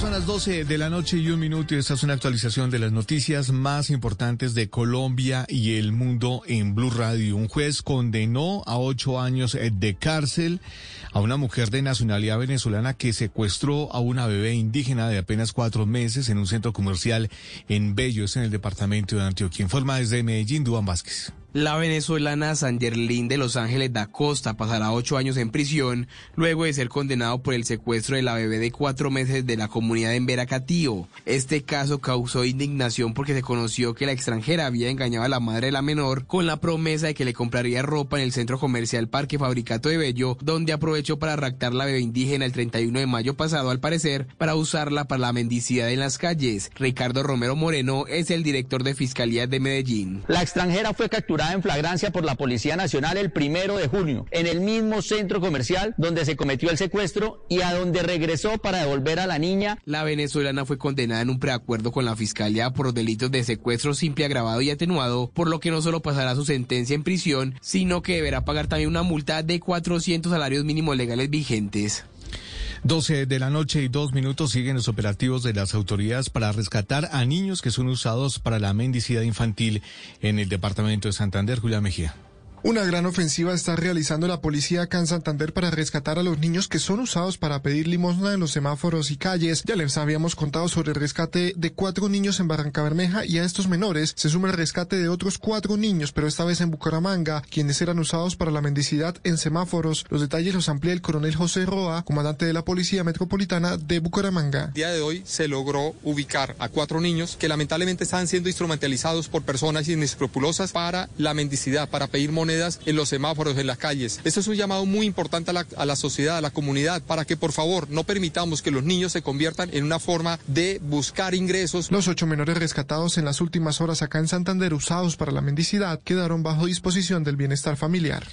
Son las 12 de la noche y un minuto y esta es una actualización de las noticias más importantes de Colombia y el mundo en Blue Radio. Un juez condenó a ocho años de cárcel a una mujer de nacionalidad venezolana que secuestró a una bebé indígena de apenas cuatro meses en un centro comercial en Bellos, en el departamento de Antioquia. Informa desde Medellín, Duan Vázquez. La venezolana Sangerlin de Los Ángeles da Costa pasará ocho años en prisión luego de ser condenado por el secuestro de la bebé de cuatro meses de la comunidad en Veracatío. Este caso causó indignación porque se conoció que la extranjera había engañado a la madre de la menor con la promesa de que le compraría ropa en el centro comercial Parque Fabricato de Bello, donde aprovechó para raptar la bebé indígena el 31 de mayo pasado, al parecer, para usarla para la mendicidad en las calles. Ricardo Romero Moreno es el director de Fiscalía de Medellín. La extranjera fue capturada en flagrancia por la Policía Nacional el primero de junio, en el mismo centro comercial donde se cometió el secuestro y a donde regresó para devolver a la niña. La venezolana fue condenada en un preacuerdo con la Fiscalía por delitos de secuestro simple agravado y atenuado, por lo que no solo pasará su sentencia en prisión, sino que deberá pagar también una multa de 400 salarios mínimos legales vigentes. 12 de la noche y dos minutos siguen los operativos de las autoridades para rescatar a niños que son usados para la mendicidad infantil en el departamento de Santander. Julia Mejía. Una gran ofensiva está realizando la policía acá en Santander para rescatar a los niños que son usados para pedir limosna en los semáforos y calles. Ya les habíamos contado sobre el rescate de cuatro niños en Barranca Bermeja y a estos menores se suma el rescate de otros cuatro niños, pero esta vez en Bucaramanga, quienes eran usados para la mendicidad en semáforos. Los detalles los amplía el coronel José Roa, comandante de la Policía Metropolitana de Bucaramanga. El día de hoy se logró ubicar a cuatro niños que lamentablemente estaban siendo instrumentalizados por personas inescrupulosas para la mendicidad, para pedir monedas en los semáforos, en las calles. Esto es un llamado muy importante a la, a la sociedad, a la comunidad, para que por favor no permitamos que los niños se conviertan en una forma de buscar ingresos. Los ocho menores rescatados en las últimas horas acá en Santander usados para la mendicidad quedaron bajo disposición del bienestar familiar.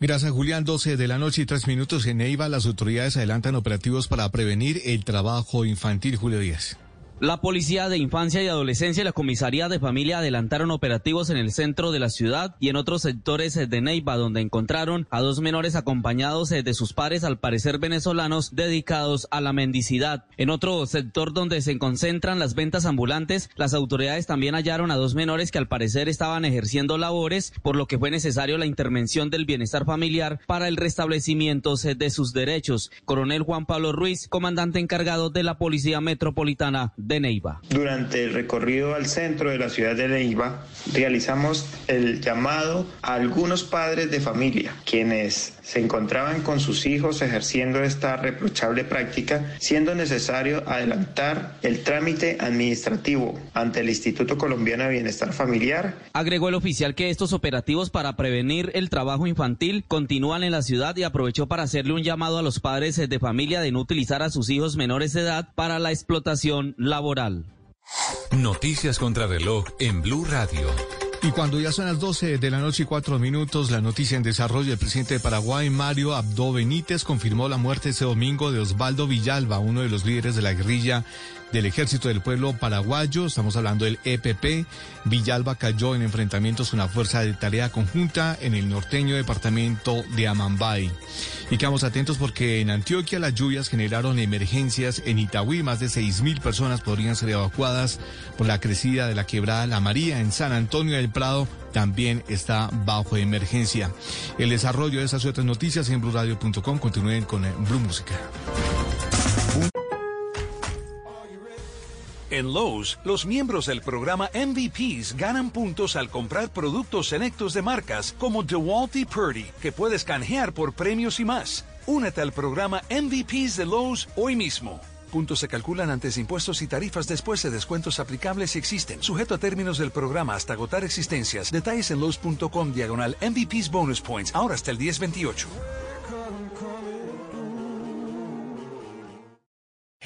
Gracias, Julián. 12 de la noche y tres minutos en Neiva. Las autoridades adelantan operativos para prevenir el trabajo infantil. Julio Díaz. La Policía de Infancia y Adolescencia y la Comisaría de Familia adelantaron operativos en el centro de la ciudad y en otros sectores de Neiva, donde encontraron a dos menores acompañados de sus pares, al parecer venezolanos, dedicados a la mendicidad. En otro sector donde se concentran las ventas ambulantes, las autoridades también hallaron a dos menores que al parecer estaban ejerciendo labores, por lo que fue necesario la intervención del bienestar familiar para el restablecimiento de sus derechos. Coronel Juan Pablo Ruiz, comandante encargado de la Policía Metropolitana de Neiva. Durante el recorrido al centro de la ciudad de Neiva, realizamos el llamado a algunos padres de familia, quienes se encontraban con sus hijos ejerciendo esta reprochable práctica, siendo necesario adelantar el trámite administrativo ante el Instituto Colombiano de Bienestar Familiar. Agregó el oficial que estos operativos para prevenir el trabajo infantil continúan en la ciudad y aprovechó para hacerle un llamado a los padres de familia de no utilizar a sus hijos menores de edad para la explotación laboral. Noticias contra reloj en Blue Radio. Y cuando ya son las 12 de la noche y cuatro minutos, la noticia en desarrollo, el presidente de Paraguay, Mario Abdo Benítez, confirmó la muerte ese domingo de Osvaldo Villalba, uno de los líderes de la guerrilla del Ejército del Pueblo Paraguayo, estamos hablando del EPP. Villalba cayó en enfrentamientos con la Fuerza de Tarea Conjunta en el norteño departamento de Amambay. Y quedamos atentos porque en Antioquia las lluvias generaron emergencias en Itagüí. Más de seis mil personas podrían ser evacuadas por la crecida de la quebrada La María. En San Antonio del Prado también está bajo emergencia. El desarrollo de esas y otras noticias en blurradio.com. Continúen con Blue Música. En Lowe's, los miembros del programa MVPs ganan puntos al comprar productos selectos de marcas como DeWalt y Purdy, que puedes canjear por premios y más. Únete al programa MVPs de Lowe's hoy mismo. Puntos se calculan antes de impuestos y tarifas después de descuentos aplicables si existen. Sujeto a términos del programa hasta agotar existencias. Detalles en Lowe's.com diagonal MVPs Bonus Points. Ahora hasta el 1028.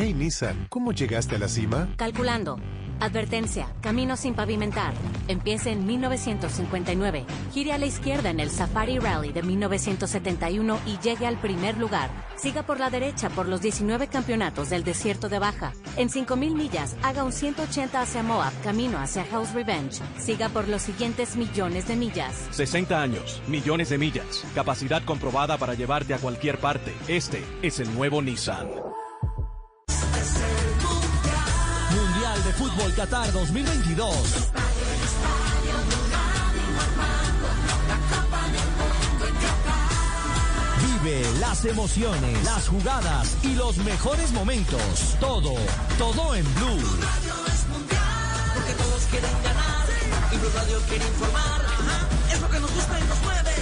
Hey Nissan, ¿cómo llegaste a la cima? Calculando. Advertencia, camino sin pavimentar. Empiece en 1959. Gire a la izquierda en el Safari Rally de 1971 y llegue al primer lugar. Siga por la derecha por los 19 campeonatos del desierto de Baja. En 5000 millas, haga un 180 hacia Moab, camino hacia House Revenge. Siga por los siguientes millones de millas. 60 años, millones de millas. Capacidad comprobada para llevarte a cualquier parte. Este es el nuevo Nissan. Fútbol Qatar 2022. Vive las emociones, las jugadas y los mejores momentos. Todo, todo en Blue. Porque todos quieren ganar y Blue Radio quiere informar. Es lo que nos gusta y nos mueve.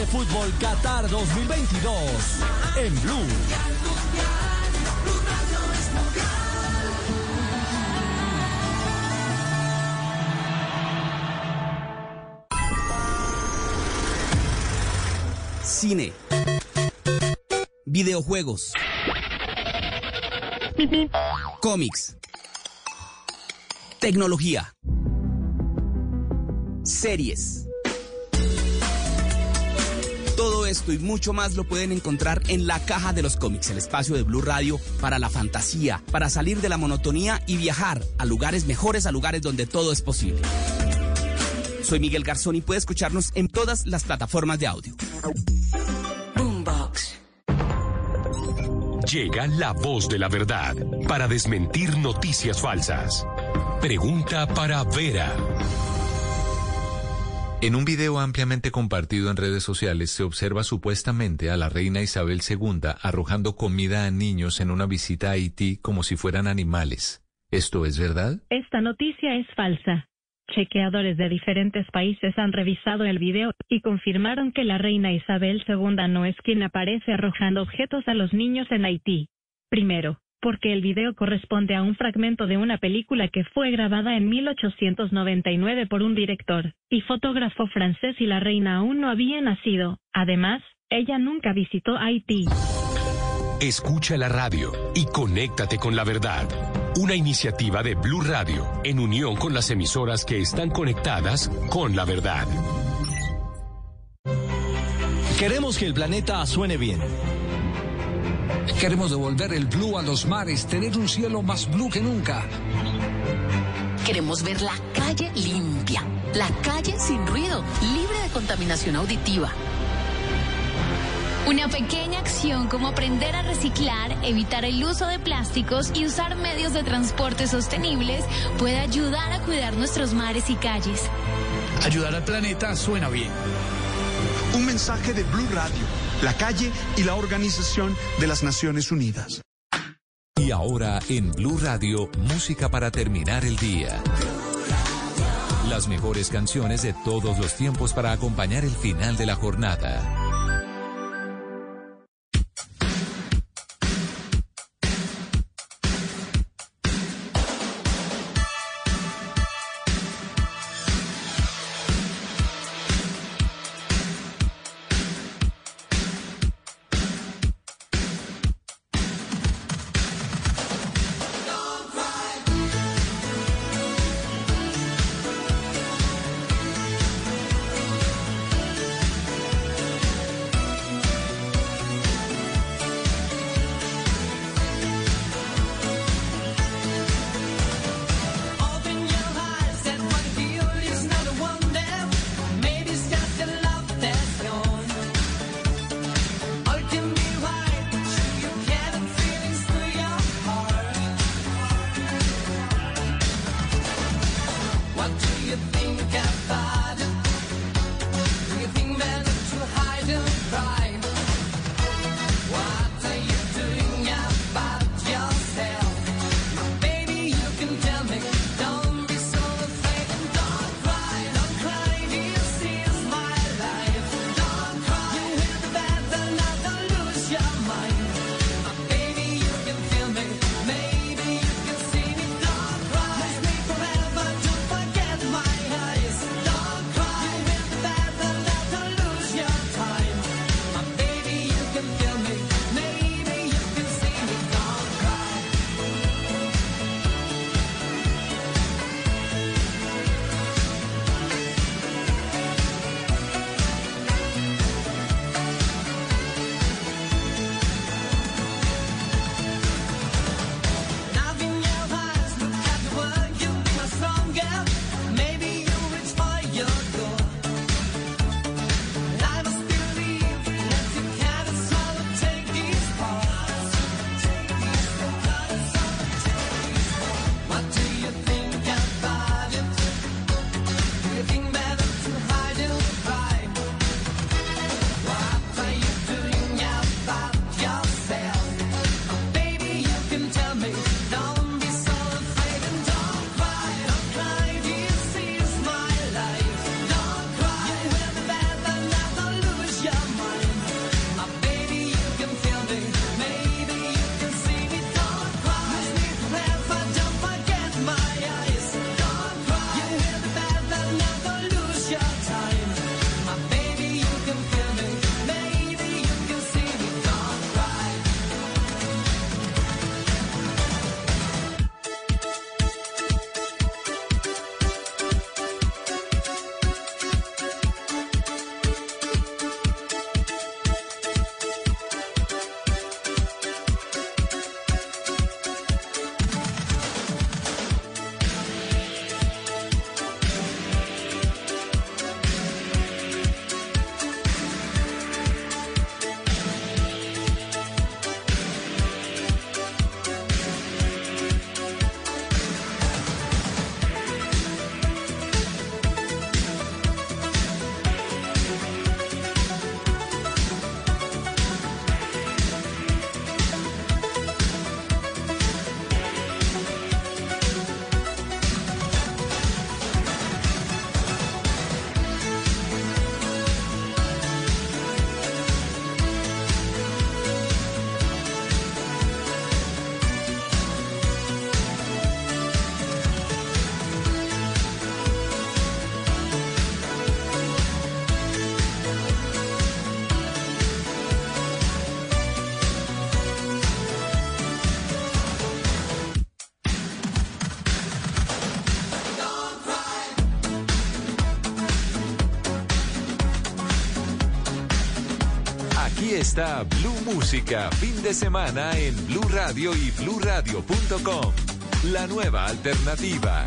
De Fútbol Qatar 2022. En Blue. Cine. Videojuegos. Cómics. Tecnología. Series. Todo esto y mucho más lo pueden encontrar en la caja de los cómics, el espacio de Blue Radio para la fantasía, para salir de la monotonía y viajar a lugares mejores, a lugares donde todo es posible. Soy Miguel Garzón y puede escucharnos en todas las plataformas de audio. Boombox. Llega la voz de la verdad para desmentir noticias falsas. Pregunta para Vera. En un video ampliamente compartido en redes sociales se observa supuestamente a la reina Isabel II arrojando comida a niños en una visita a Haití como si fueran animales. ¿Esto es verdad? Esta noticia es falsa. Chequeadores de diferentes países han revisado el video y confirmaron que la reina Isabel II no es quien aparece arrojando objetos a los niños en Haití. Primero, porque el video corresponde a un fragmento de una película que fue grabada en 1899 por un director y fotógrafo francés y la reina aún no había nacido. Además, ella nunca visitó Haití. Escucha la radio y conéctate con la verdad. Una iniciativa de Blue Radio en unión con las emisoras que están conectadas con la verdad. Queremos que el planeta suene bien. Queremos devolver el blue a los mares, tener un cielo más blue que nunca. Queremos ver la calle limpia, La calle sin ruido, libre de contaminación auditiva. Una pequeña acción como aprender a reciclar, evitar el uso de plásticos y usar medios de transporte sostenibles puede ayudar a cuidar nuestros mares y calles. Ayudar al planeta suena bien. Un mensaje de Blue Radio, la calle y la Organización de las Naciones Unidas. Y ahora en Blue Radio, música para terminar el día. Las mejores canciones de todos los tiempos para acompañar el final de la jornada. Está Blue Música, fin de semana en Blue Radio y bluradio.com. La nueva alternativa.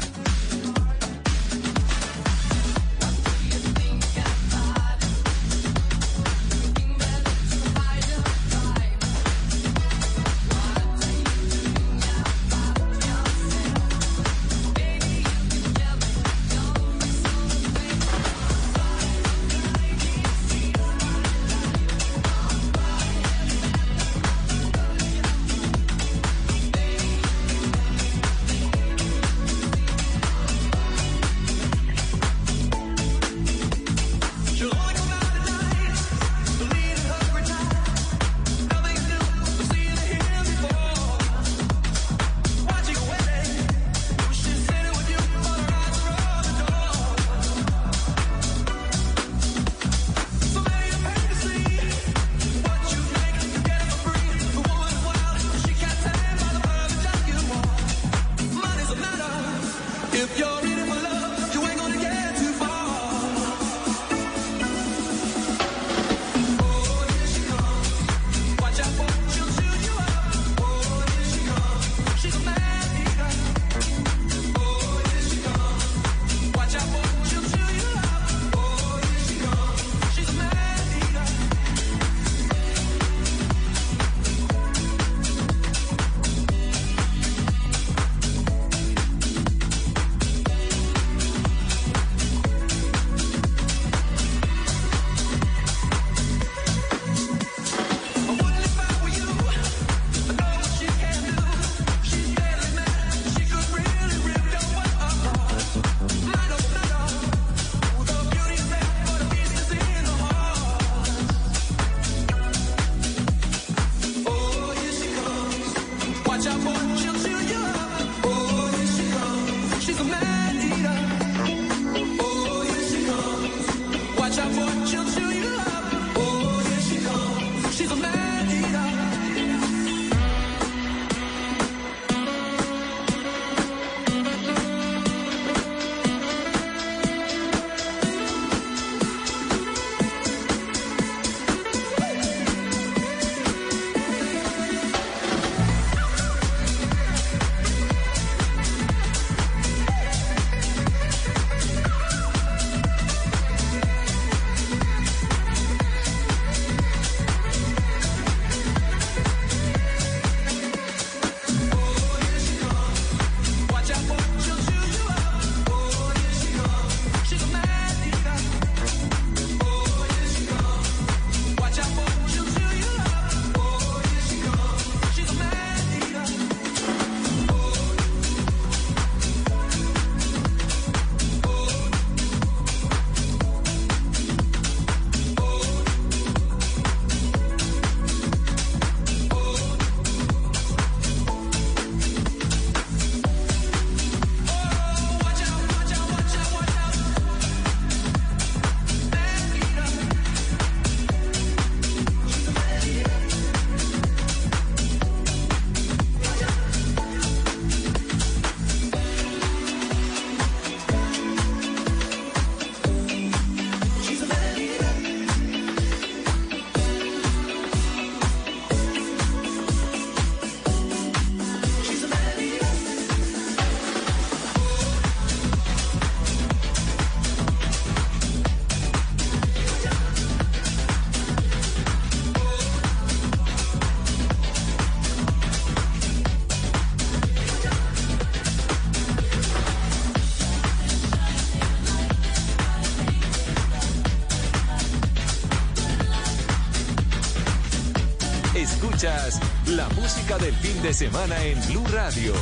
Del fin de semana en Blue Radio.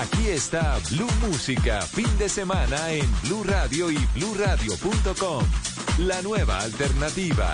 Aquí está Blue Música, fin de semana en Blue Radio y bluradio.com. La nueva alternativa.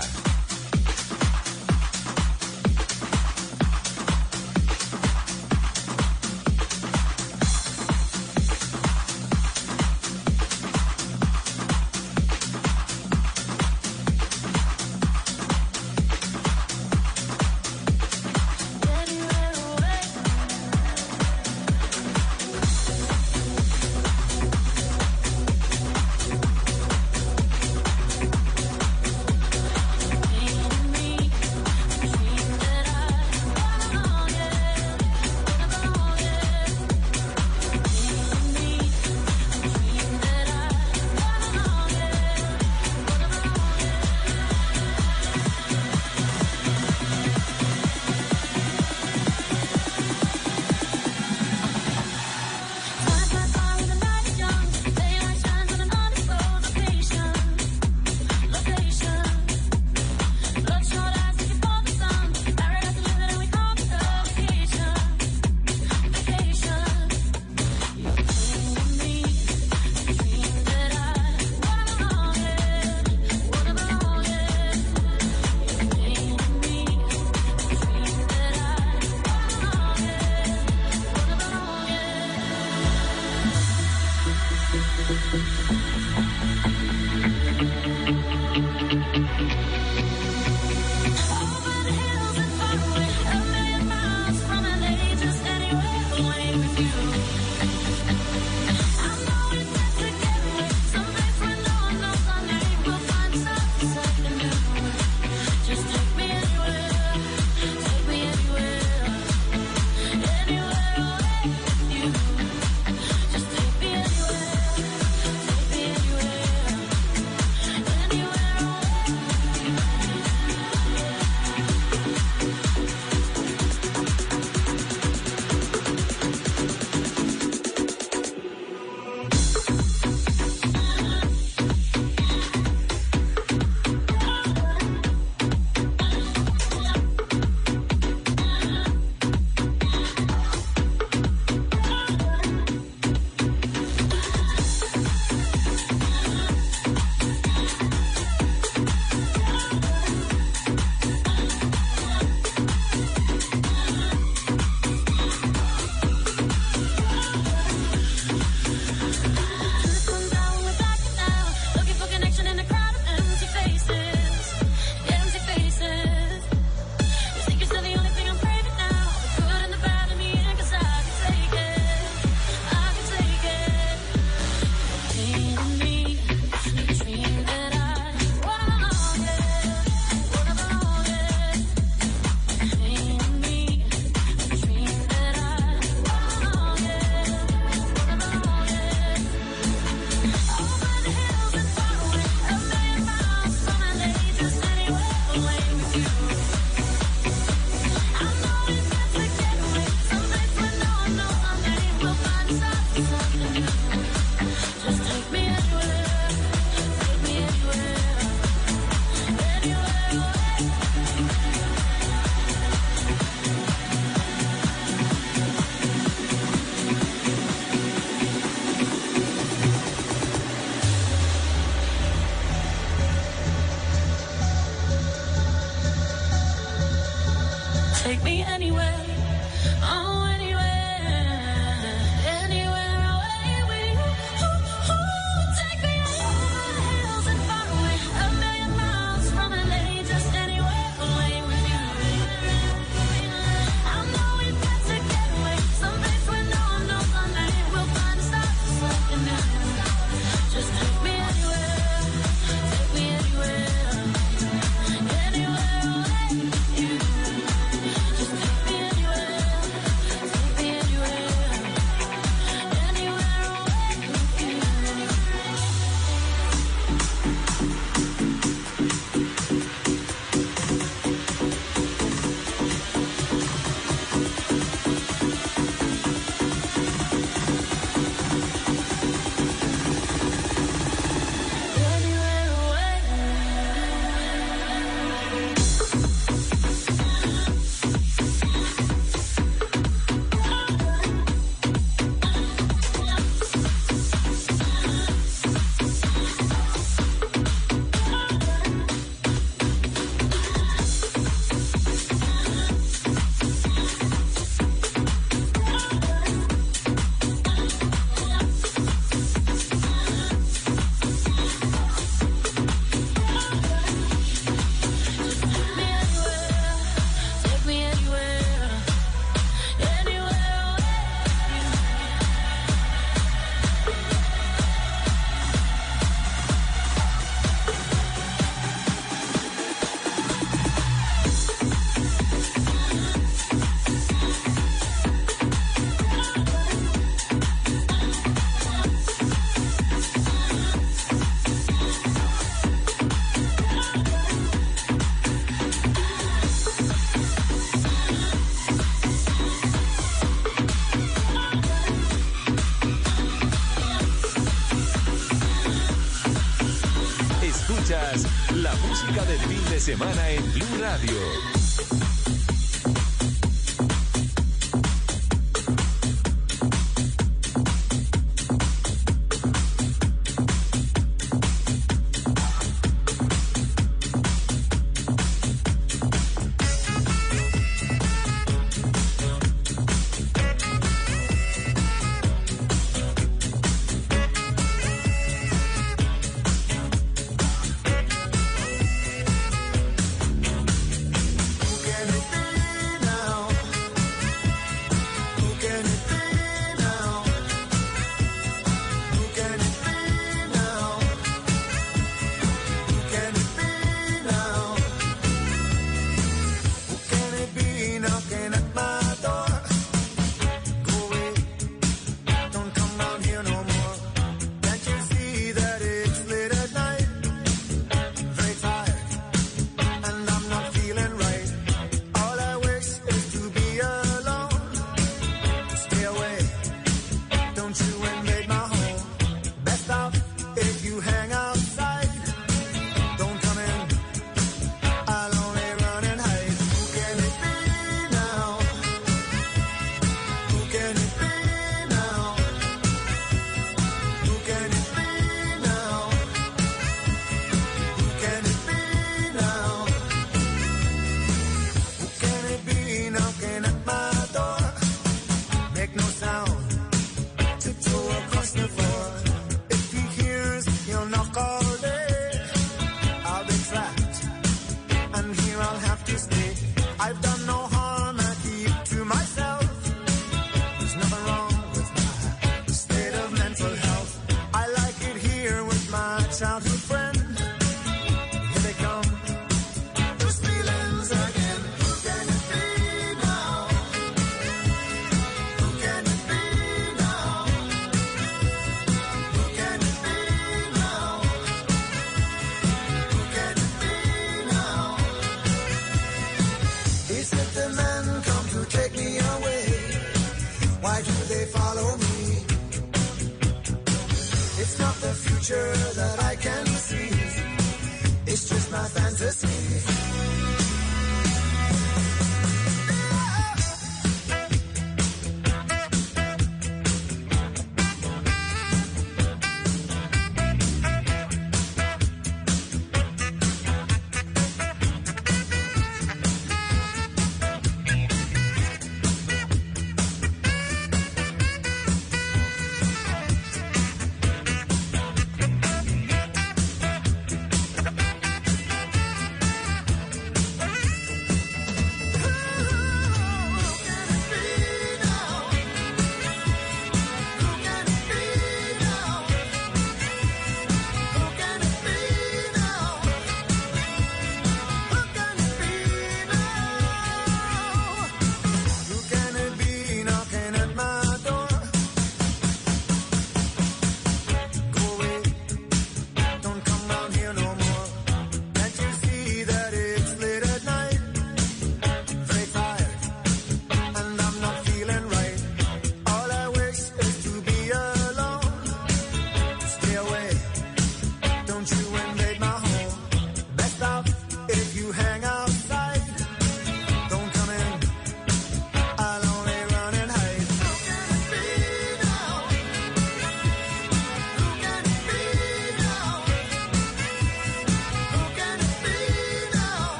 Semana en Blue Radio.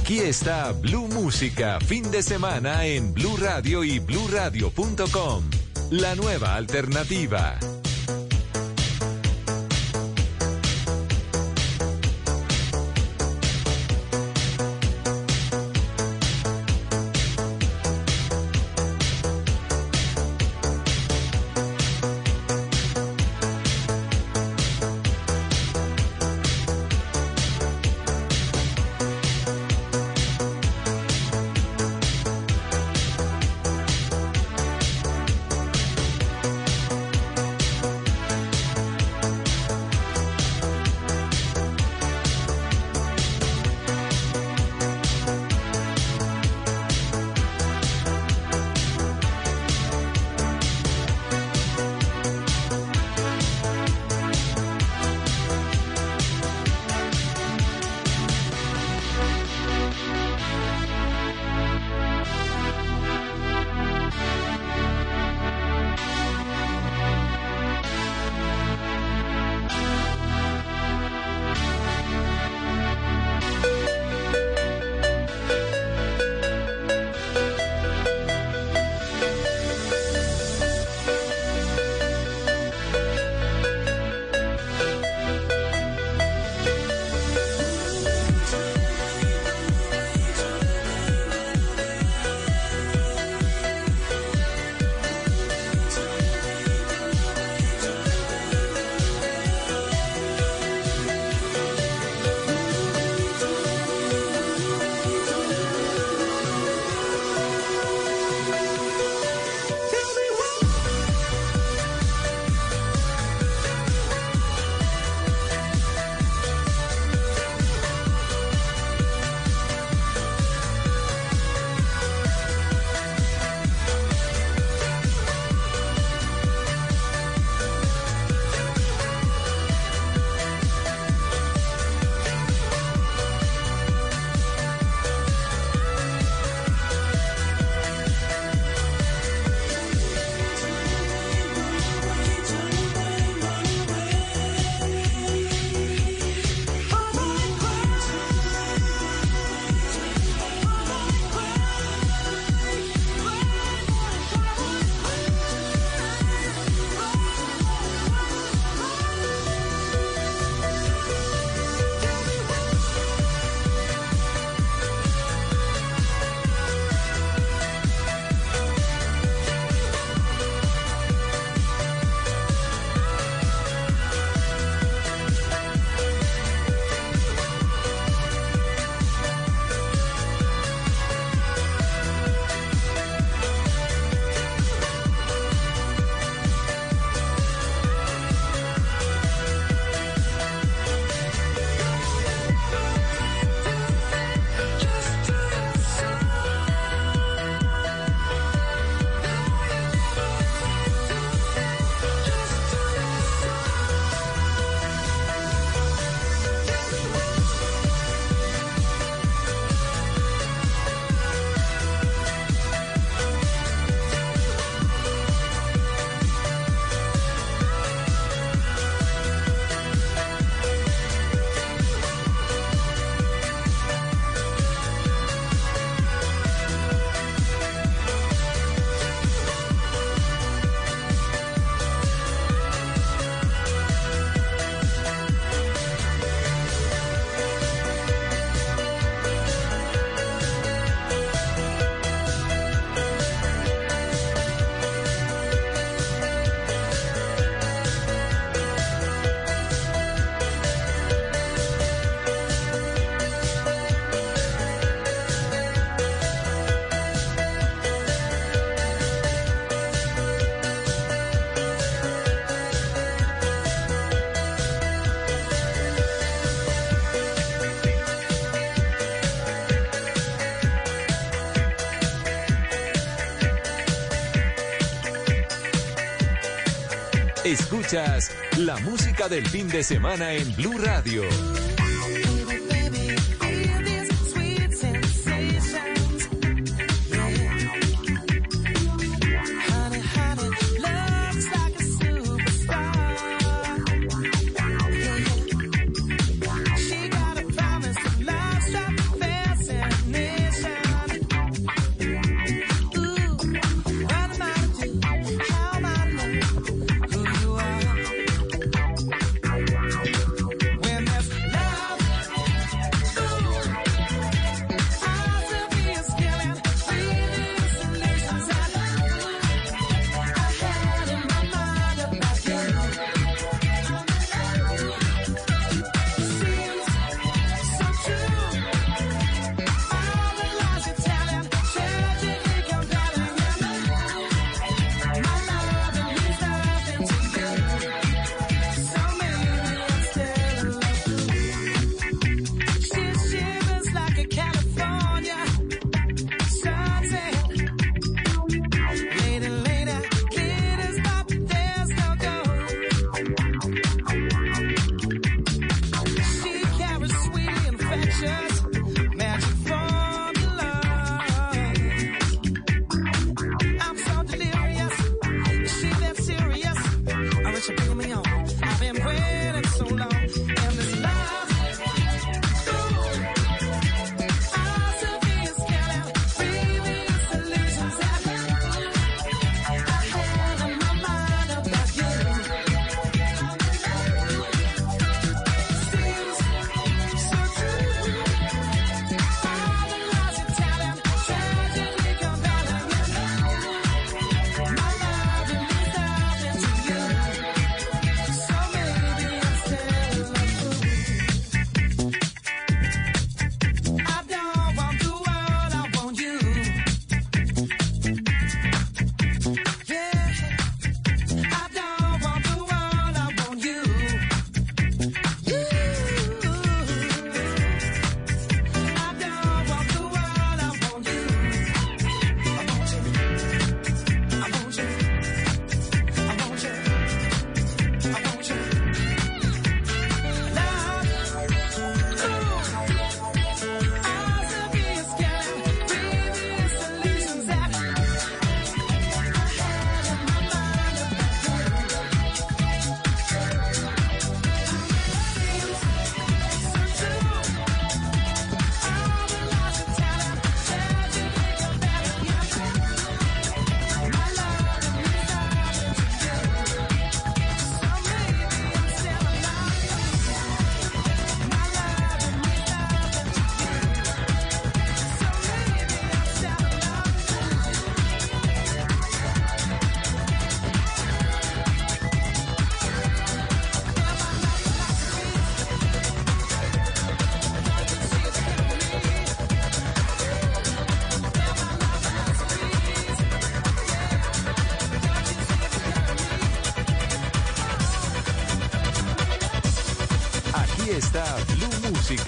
Aquí está Blue Música, fin de semana en Blue Radio y bluradio.com. La nueva alternativa. La música del fin de semana en Blue Radio.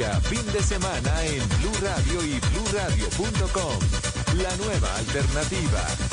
Fin de semana en Blue Radio y BlueRadio.com. La nueva alternativa.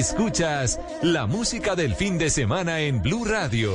Escuchas la música del fin de semana en Blue Radio.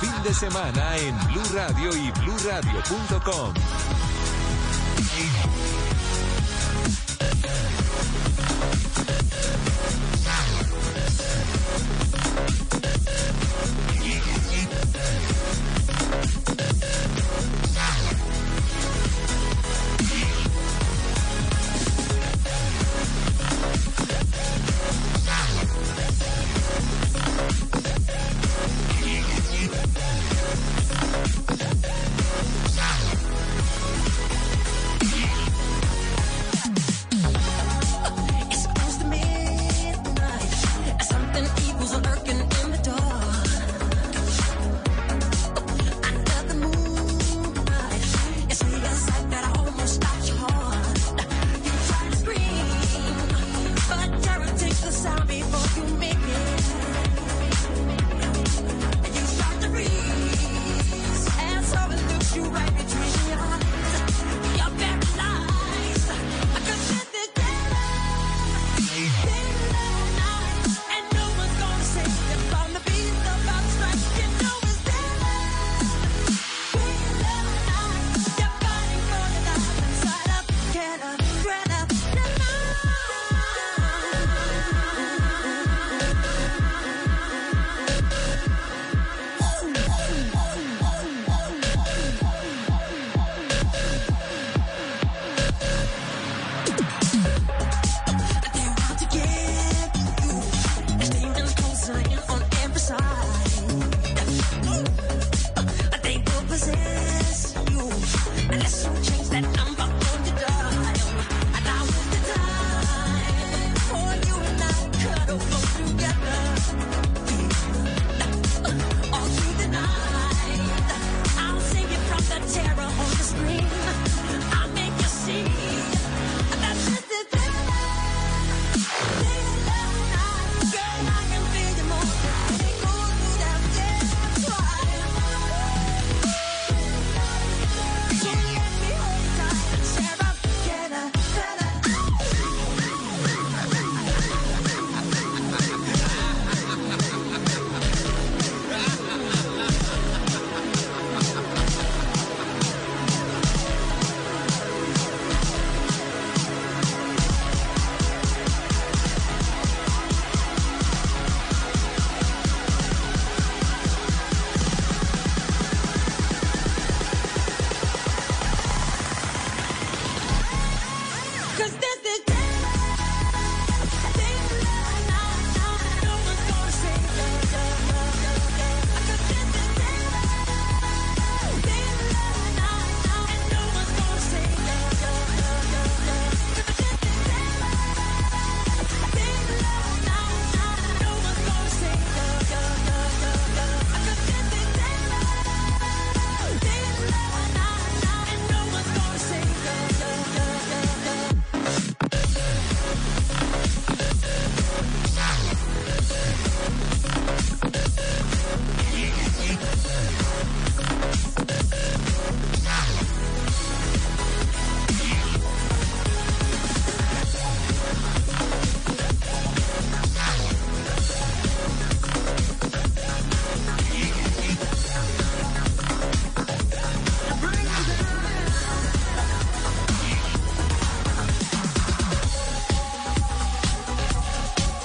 Fin de semana en Blue Radio y BlueRadio.com.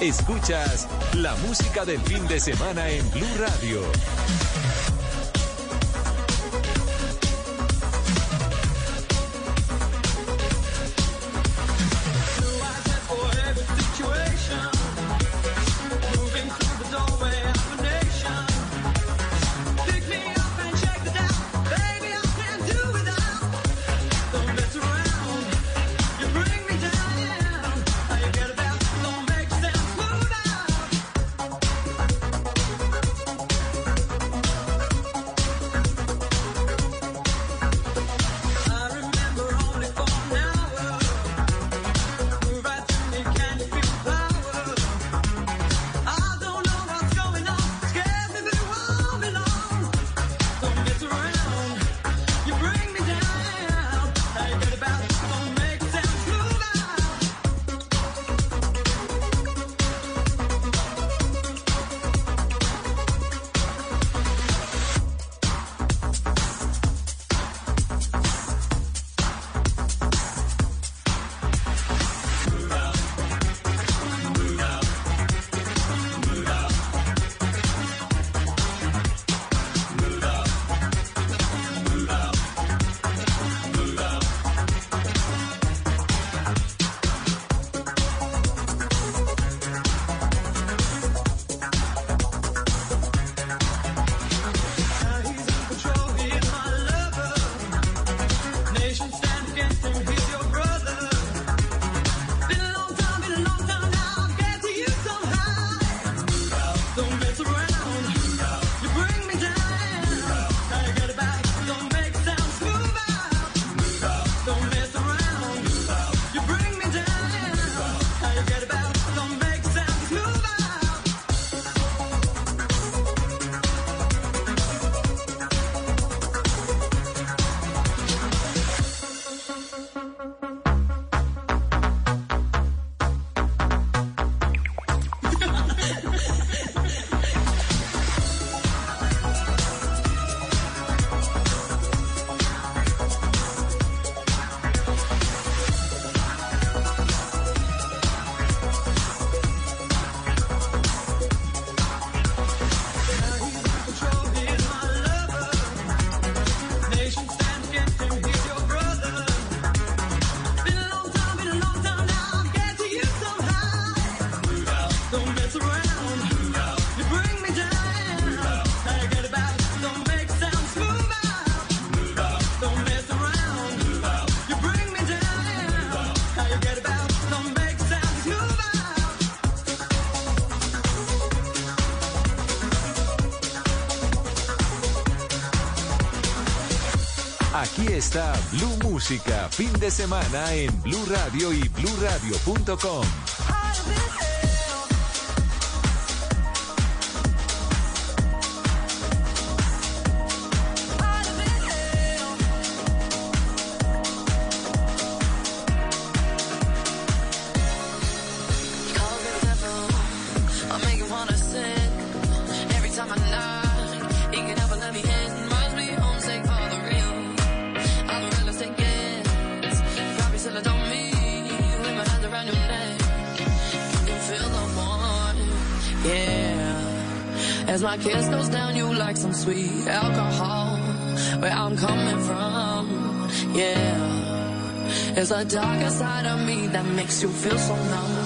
Escuchas la música del fin de semana en Blue Radio. Está Blue Música, fin de semana en Blue Radio y BlueRadio.com. sweet alcohol where I'm coming from. Yeah. There's a darker side of me that makes you feel so numb.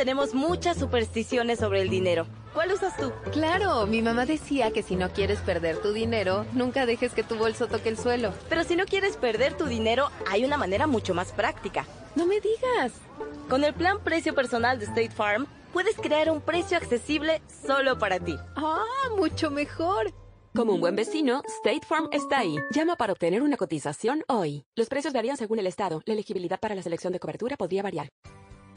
Tenemos muchas supersticiones sobre el dinero. ¿Cuál usas tú? Claro, mi mamá decía que si no quieres perder tu dinero, nunca dejes que tu bolso toque el suelo. Pero si no quieres perder tu dinero, hay una manera mucho más práctica. No me digas. Con el plan precio personal de State Farm, puedes crear un precio accesible solo para ti. Ah, mucho mejor. Como un buen vecino, State Farm está ahí. Llama para obtener una cotización hoy. Los precios varían según el estado. La elegibilidad para la selección de cobertura podría variar.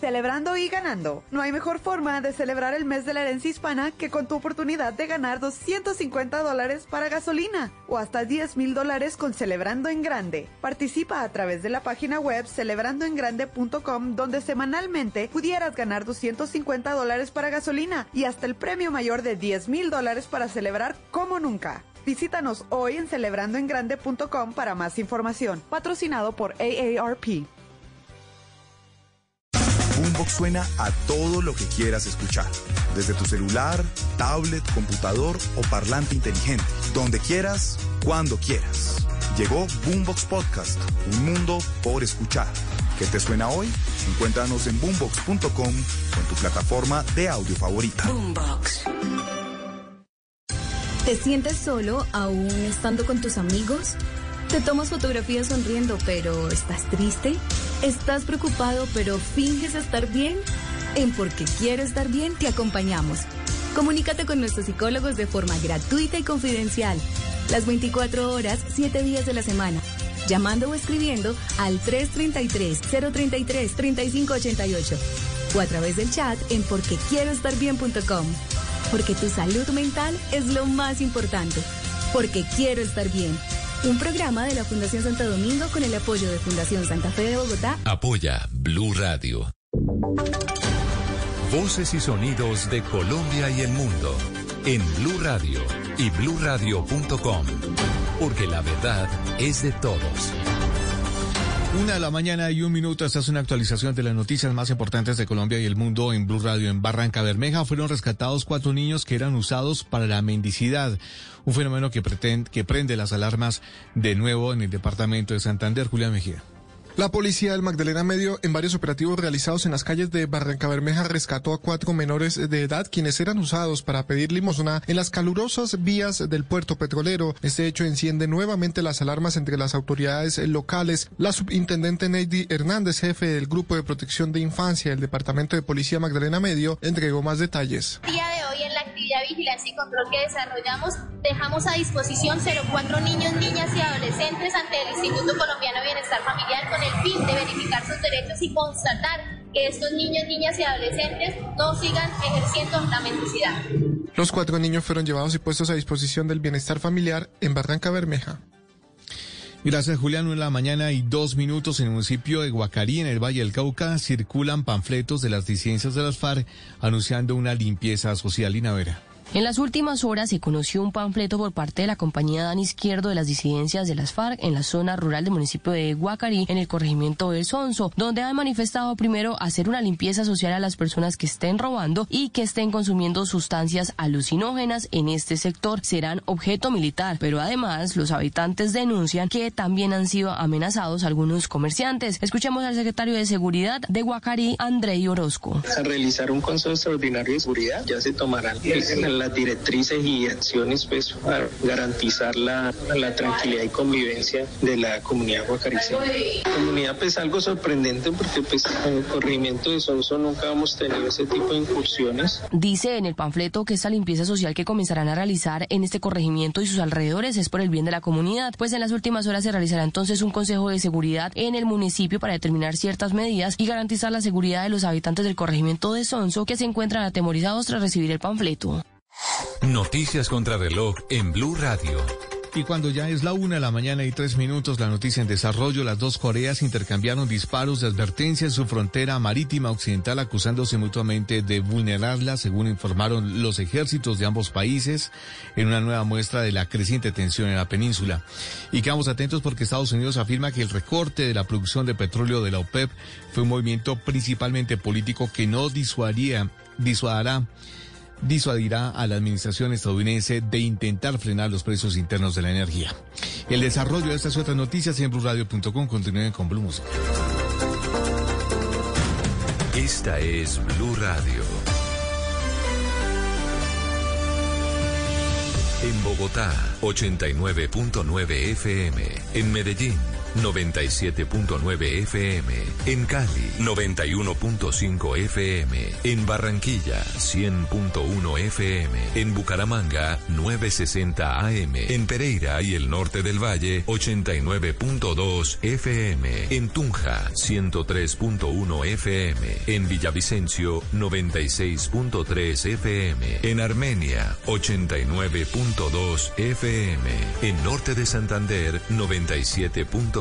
Celebrando y ganando. No hay mejor forma de celebrar el mes de la herencia hispana que con tu oportunidad de ganar 250 dólares para gasolina o hasta 10 mil dólares con Celebrando en Grande. Participa a través de la página web celebrandoengrande.com donde semanalmente pudieras ganar 250 dólares para gasolina y hasta el premio mayor de 10 mil dólares para celebrar como nunca. Visítanos hoy en celebrandoengrande.com para más información. Patrocinado por AARP. Boombox suena a todo lo que quieras escuchar. Desde tu celular, tablet, computador o parlante inteligente. Donde quieras, cuando quieras. Llegó Boombox Podcast, un mundo por escuchar. ¿Qué te suena hoy? Encuéntranos en boombox.com o en tu plataforma de audio favorita. Boombox. ¿Te sientes solo aún estando con tus amigos? ¿Te tomas fotografías sonriendo pero estás triste? ¿Estás preocupado pero finges estar bien? En Porque Quiero Estar Bien te acompañamos. Comunícate con nuestros psicólogos de forma gratuita y confidencial. Las 24 horas, 7 días de la semana. Llamando o escribiendo al 333-033-3588 o a través del chat en porquequieroestarbien.com. porque tu salud mental es lo más importante. Porque quiero estar bien. Un programa de la Fundación Santo Domingo con el apoyo de Fundación Santa Fe de Bogotá. Apoya Blue Radio. Voces y sonidos de Colombia y el mundo en Blue Radio y bluradio.com. Porque la verdad es de todos. Una de la mañana y un minuto. Esta es una actualización de las noticias más importantes de Colombia y el mundo en Blue Radio. En Barranca Bermeja fueron rescatados cuatro niños que eran usados para la mendicidad. Un fenómeno que, pretende, que prende las alarmas de nuevo en el departamento de Santander. Julián Mejía. La policía del Magdalena Medio, en varios operativos realizados en las calles de Barranca Bermeja, rescató a cuatro menores de edad quienes eran usados para pedir limosna en las calurosas vías del puerto petrolero. Este hecho enciende nuevamente las alarmas entre las autoridades locales. La subintendente Neidy Hernández, jefe del Grupo de Protección de Infancia del Departamento de Policía Magdalena Medio, entregó más detalles. Vigilancia y control que desarrollamos, dejamos a disposición 04 niños, niñas y adolescentes ante el Instituto Colombiano de Bienestar Familiar con el fin de verificar sus derechos y constatar que estos niños, niñas y adolescentes no sigan ejerciendo la mendicidad. Los cuatro niños fueron llevados y puestos a disposición del bienestar familiar en Barranca Bermeja. Gracias, Julián. En la mañana y dos minutos en el municipio de Guacarí, en el Valle del Cauca, circulan panfletos de las disidencias de las FARC anunciando una limpieza social y navera. En las últimas horas se conoció un panfleto por parte de la compañía Dan Izquierdo de las disidencias de las FARC en la zona rural del municipio de Guacarí, en el corregimiento del Sonso, donde han manifestado primero hacer una limpieza social a las personas que estén robando y que estén consumiendo sustancias alucinógenas en este sector. Serán objeto militar, pero además los habitantes denuncian que también han sido amenazados algunos comerciantes. Escuchemos al secretario de Seguridad de Guacarí, Andrei Orozco. Realizar un consejo extraordinario de seguridad ya se directrices y acciones pues, para garantizar la, la tranquilidad y convivencia de la comunidad guacarísima. Comunidad pues algo sorprendente porque pues en el corregimiento de Sonso nunca hemos tenido ese tipo de incursiones. Dice en el panfleto que esta limpieza social que comenzarán a realizar en este corregimiento y sus alrededores es por el bien de la comunidad, pues en las últimas horas se realizará entonces un consejo de seguridad en el municipio para determinar ciertas medidas y garantizar la seguridad de los habitantes del corregimiento de Sonso que se encuentran atemorizados tras recibir el panfleto. Noticias contra reloj en Blue Radio. Y cuando ya es la una de la mañana y tres minutos, la noticia en desarrollo, las dos Coreas intercambiaron disparos de advertencia en su frontera marítima occidental, acusándose mutuamente de vulnerarla, según informaron los ejércitos de ambos países, en una nueva muestra de la creciente tensión en la península. Y quedamos atentos porque Estados Unidos afirma que el recorte de la producción de petróleo de la OPEP fue un movimiento principalmente político que no disuadiría, disuadará disuadirá a la administración estadounidense de intentar frenar los precios internos de la energía. El desarrollo de estas y otras noticias en blueradio.com continúen con Blue Music. Esta es Blue Radio. En Bogotá, 89.9 FM. En Medellín. 97.9 FM. En Cali, 91.5 FM. En Barranquilla, 100.1 FM. En Bucaramanga, 960 AM. En Pereira y el norte del Valle, 89.2 FM. En Tunja, 103.1 FM. En Villavicencio, 96.3 FM. En Armenia, 89.2 FM. En norte de Santander,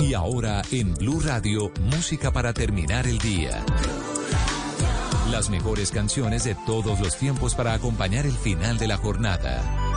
Y ahora en Blue Radio, música para terminar el día. Las mejores canciones de todos los tiempos para acompañar el final de la jornada.